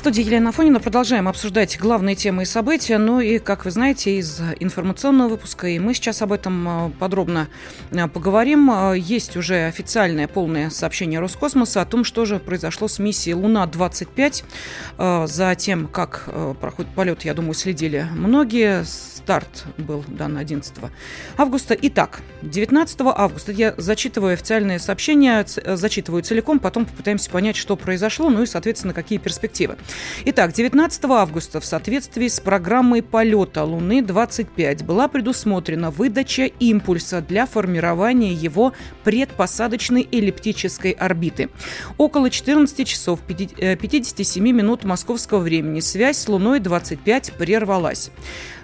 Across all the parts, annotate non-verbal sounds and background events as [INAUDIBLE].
Студии Елена Афонина продолжаем обсуждать главные темы и события. Ну и, как вы знаете, из информационного выпуска, и мы сейчас об этом э, подробно э, поговорим. Э, есть уже официальное полное сообщение Роскосмоса о том, что же произошло с миссией «Луна-25». За тем, как проходит полет, я думаю, следили многие старт был дан 11 августа. Итак, 19 августа я зачитываю официальные сообщения, зачитываю целиком, потом попытаемся понять, что произошло, ну и, соответственно, какие перспективы. Итак, 19 августа в соответствии с программой полета Луны-25 была предусмотрена выдача импульса для формирования его предпосадочной эллиптической орбиты. Около 14 часов 57 э, минут московского времени связь с Луной-25 прервалась.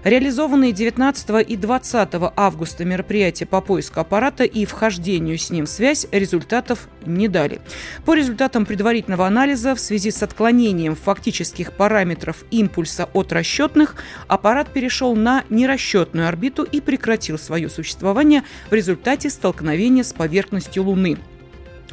Реализованные 19 и 20 августа мероприятия по поиску аппарата и вхождению с ним в связь результатов не дали. По результатам предварительного анализа в связи с отклонением фактических параметров импульса от расчетных, аппарат перешел на нерасчетную орбиту и прекратил свое существование в результате столкновения с поверхностью Луны.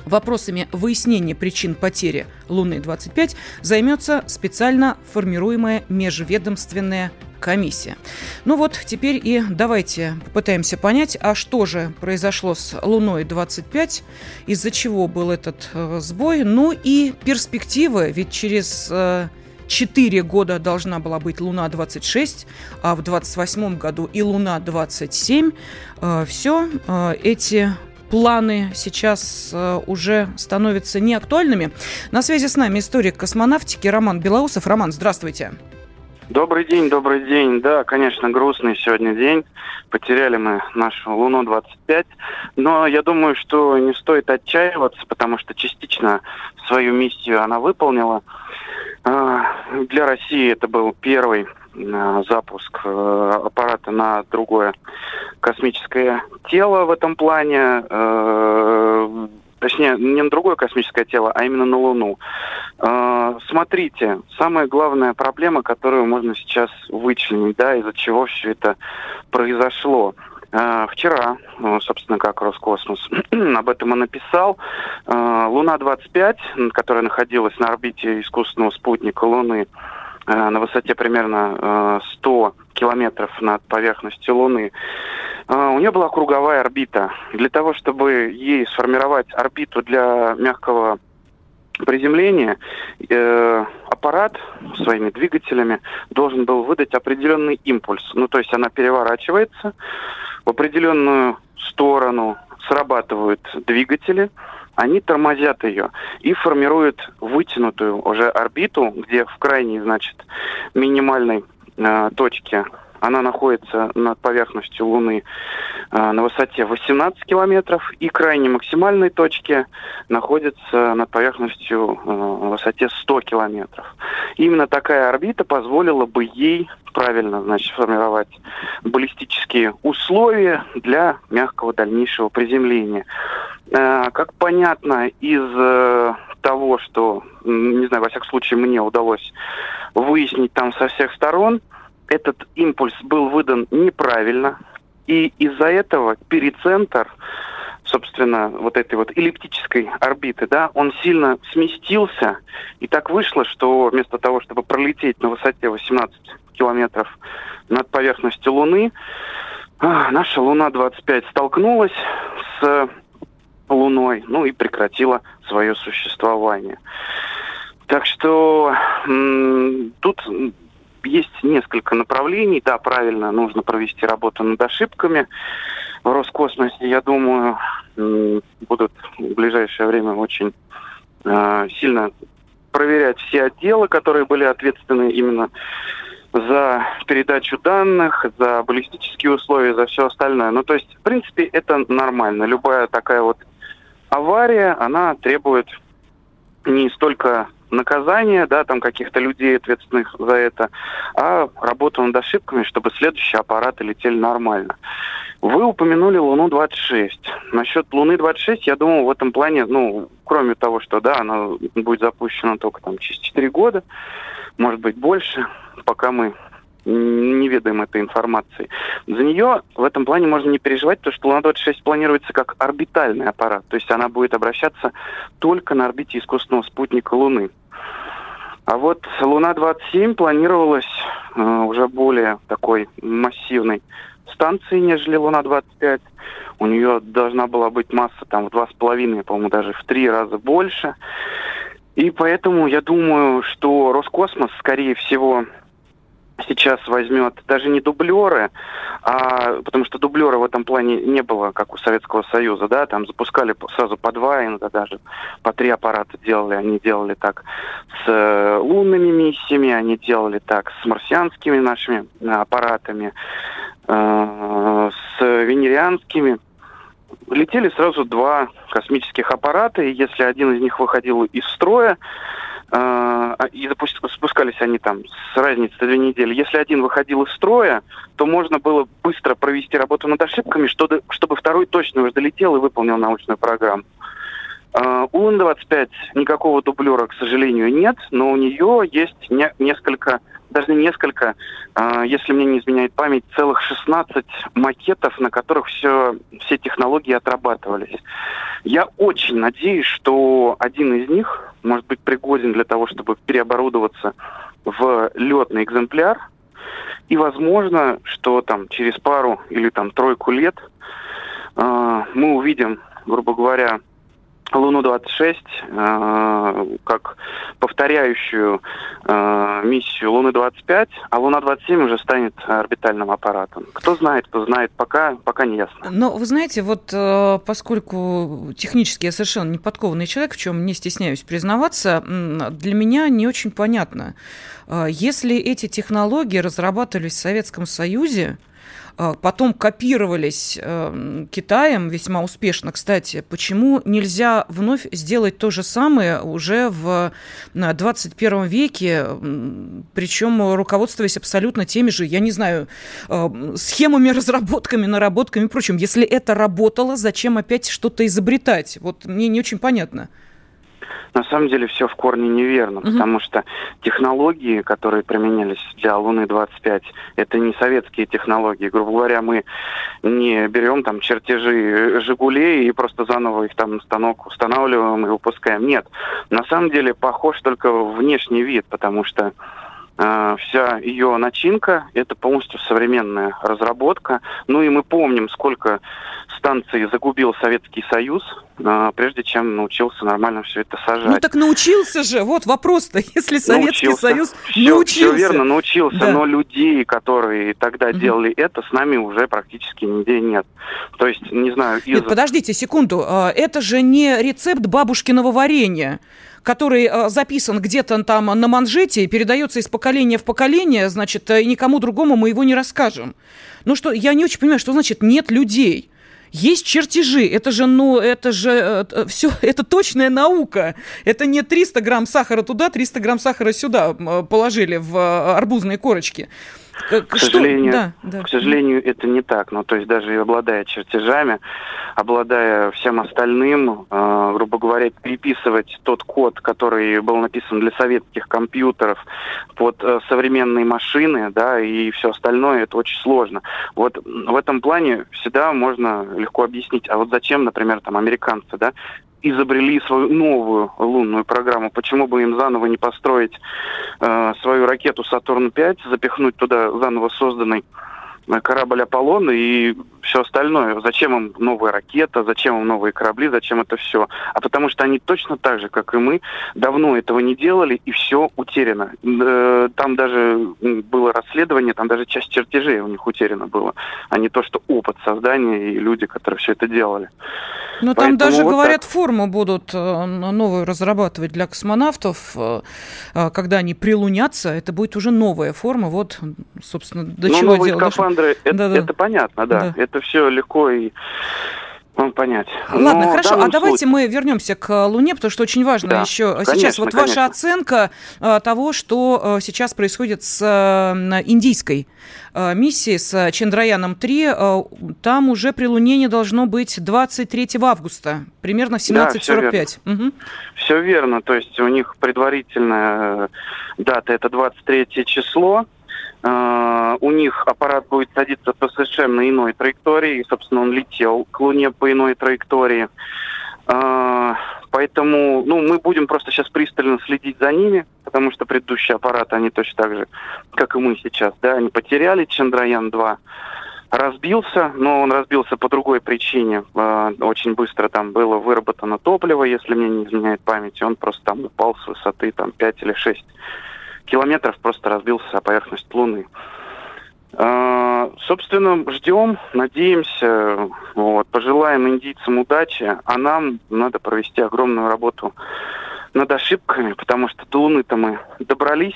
Вопросами выяснения причин потери Луны-25 займется специально формируемая межведомственная комиссия. Ну вот, теперь и давайте попытаемся понять, а что же произошло с Луной-25, из-за чего был этот э, сбой, ну и перспективы, ведь через... Э, 4 года должна была быть Луна-26, а в 28 году и Луна-27. Э, все э, эти планы сейчас э, уже становятся неактуальными. На связи с нами историк космонавтики Роман Белоусов. Роман, здравствуйте. Добрый день, добрый день. Да, конечно, грустный сегодня день. Потеряли мы нашу Луну-25. Но я думаю, что не стоит отчаиваться, потому что частично свою миссию она выполнила. А, для России это был первый а, запуск э, аппарата на другое космическое тело в этом плане э, точнее, не на другое космическое тело, а именно на Луну. Э, смотрите, самая главная проблема, которую можно сейчас вычленить, да, из-за чего все это произошло. Э, вчера, ну, собственно, как Роскосмос [CLEARS THROAT] об этом и написал, э, Луна-25, которая находилась на орбите искусственного спутника Луны, на высоте примерно 100 километров над поверхностью Луны, а, у нее была круговая орбита. Для того, чтобы ей сформировать орбиту для мягкого приземления, э, аппарат своими двигателями должен был выдать определенный импульс. Ну, то есть она переворачивается в определенную сторону, срабатывают двигатели, они тормозят ее и формируют вытянутую уже орбиту, где в крайней, значит, минимальной э, точке она находится над поверхностью Луны э, на высоте 18 километров и крайней максимальной точке находится над поверхностью э, на высоте 100 километров. Именно такая орбита позволила бы ей правильно значит, формировать баллистические условия для мягкого дальнейшего приземления. Э, как понятно из того, что, не знаю, во всяком случае, мне удалось выяснить там со всех сторон, этот импульс был выдан неправильно, и из-за этого перицентр, собственно, вот этой вот эллиптической орбиты, да, он сильно сместился, и так вышло, что вместо того, чтобы пролететь на высоте 18 километров над поверхностью Луны, а, наша Луна-25 столкнулась с Луной, ну и прекратила свое существование. Так что тут есть несколько направлений. Да, правильно, нужно провести работу над ошибками. В Роскосмосе, я думаю, будут в ближайшее время очень э, сильно проверять все отделы, которые были ответственны именно за передачу данных, за баллистические условия, за все остальное. Ну, то есть, в принципе, это нормально. Любая такая вот авария, она требует не столько наказания, да, там каких-то людей, ответственных за это, а работу над ошибками, чтобы следующие аппараты летели нормально. Вы упомянули Луну-26. Насчет Луны-26, я думаю, в этом плане, ну, кроме того, что, да, она будет запущена только там через 4 года, может быть, больше, пока мы не ведаем этой информации. За нее в этом плане можно не переживать, потому что Луна-26 планируется как орбитальный аппарат, то есть она будет обращаться только на орбите искусственного спутника Луны. А вот Луна-27 планировалась э, уже более такой массивной станции, нежели Луна-25. У нее должна была быть масса там в два с половиной, по-моему, даже в три раза больше. И поэтому я думаю, что Роскосмос, скорее всего, сейчас возьмет даже не дублеры, а, потому что дублера в этом плане не было, как у Советского Союза, да, там запускали сразу по два, иногда даже по три аппарата делали, они делали так с э, лунными миссиями, они делали так с марсианскими нашими э, аппаратами, э, с венерианскими. Летели сразу два космических аппарата, и если один из них выходил из строя, а, и спускались они там с разницей две недели. Если один выходил из строя, то можно было быстро провести работу над ошибками, чтобы, второй точно уже долетел и выполнил научную программу. Uh, у Лун-25 никакого дублера, к сожалению, нет, но у нее есть не, несколько даже несколько, а, если мне не изменяет память, целых 16 макетов, на которых все, все технологии отрабатывались. Я очень надеюсь, что один из них может быть пригоден для того, чтобы переоборудоваться в летный экземпляр. И возможно, что там через пару или там тройку лет э, мы увидим, грубо говоря, Луну-26 э, как повторяющую э, миссию Луны-25, а Луна-27 уже станет орбитальным аппаратом. Кто знает, кто знает, пока, пока не ясно. Но вы знаете, вот э, поскольку технически я совершенно не подкованный человек, в чем не стесняюсь признаваться, для меня не очень понятно. Э, если эти технологии разрабатывались в Советском Союзе, потом копировались эм, Китаем весьма успешно, кстати. Почему нельзя вновь сделать то же самое уже в 21 веке, причем руководствуясь абсолютно теми же, я не знаю, э, схемами, [LAUGHS] разработками, наработками и прочим. Если это работало, зачем опять что-то изобретать? Вот мне не очень понятно на самом деле все в корне неверно, угу. потому что технологии, которые применялись для Луны-25, это не советские технологии. Грубо говоря, мы не берем там чертежи «Жигулей» и просто заново их там станок устанавливаем и выпускаем. Нет, на самом деле похож только внешний вид, потому что э, вся ее начинка это полностью современная разработка. Ну и мы помним, сколько станции загубил Советский Союз, а, прежде чем научился нормально все это сажать. Ну так научился же, вот вопрос-то, [LAUGHS] если Советский научился. Союз все, научился. Все верно, научился, да. но людей, которые тогда угу. делали это, с нами уже практически нигде нет. То есть, не знаю, из... Нет, подождите секунду, а, это же не рецепт бабушкиного варенья который а, записан где-то там на манжете и передается из поколения в поколение, значит, и никому другому мы его не расскажем. Ну что, я не очень понимаю, что значит нет людей. Есть чертежи, это же, ну, это же э, э все, [LAUGHS] это точная наука. Это не 300 грамм сахара туда, 300 грамм сахара сюда э, положили в э, арбузные корочки. К сожалению, да, да. к сожалению, это не так. Ну, то есть даже обладая чертежами, обладая всем остальным, э, грубо говоря, переписывать тот код, который был написан для советских компьютеров под э, современные машины, да, и все остальное, это очень сложно. Вот в этом плане всегда можно легко объяснить, а вот зачем, например, там американцы, да, изобрели свою новую лунную программу, почему бы им заново не построить э, свою ракету Сатурн-5, запихнуть туда заново созданный корабль Аполлон и все остальное. Зачем им новая ракета, зачем им новые корабли, зачем это все? А потому что они точно так же, как и мы, давно этого не делали, и все утеряно. Э, там даже было расследование, там даже часть чертежей у них утеряна была, а не то, что опыт создания и люди, которые все это делали. Но там даже, вот говорят, так. форму будут э, новую разрабатывать для космонавтов, э, когда они прилунятся, это будет уже новая форма. Вот, собственно, до ну, чего дело скафандры, это, да, да. это понятно, да. да это все легко и понять. Ладно, Но хорошо. А давайте мы вернемся к Луне, потому что очень важно да, еще конечно, сейчас вот конечно. ваша оценка а, того, что а, сейчас происходит с а, индийской миссией, с Чандраяном 3. А, там уже прилунение должно быть 23 августа, примерно в 17.45. Да, все, верно. Угу. все верно. То есть у них предварительная дата это 23 число. Э, у них аппарат будет садиться по совершенно иной траектории, и, собственно, он летел к Луне по иной траектории. Э, поэтому, ну, мы будем просто сейчас пристально следить за ними, потому что предыдущие аппараты, они точно так же, как и мы сейчас, да, они потеряли Чандраян-2, разбился, но он разбился по другой причине. Э, очень быстро там было выработано топливо, если мне не изменяет память, он просто там упал с высоты там 5 или 6 километров, просто разбился о поверхность Луны. Э, собственно, ждем, надеемся, вот, пожелаем индийцам удачи, а нам надо провести огромную работу над ошибками, потому что до Луны-то мы добрались,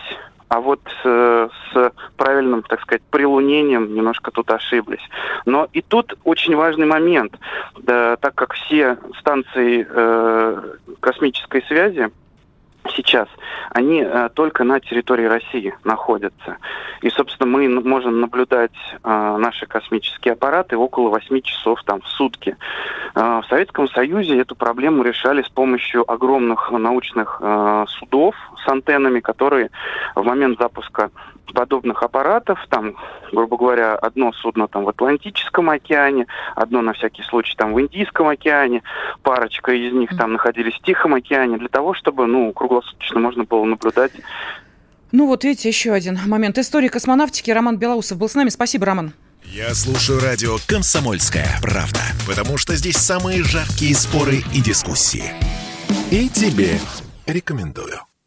а вот э, с правильным, так сказать, прилунением немножко тут ошиблись. Но и тут очень важный момент, да, так как все станции э, космической связи сейчас, они э, только на территории России находятся. И, собственно, мы можем наблюдать э, наши космические аппараты около 8 часов там, в сутки. Э, в Советском Союзе эту проблему решали с помощью огромных научных э, судов с антеннами, которые в момент запуска подобных аппаратов, там, грубо говоря, одно судно там в Атлантическом океане, одно на всякий случай там в Индийском океане, парочка из них там находились в Тихом океане, для того, чтобы, ну, круглосуточно можно было наблюдать ну вот видите, еще один момент. Истории космонавтики Роман Белоусов был с нами. Спасибо, Роман. Я слушаю радио «Комсомольская правда», потому что здесь самые жаркие споры и дискуссии. И тебе рекомендую.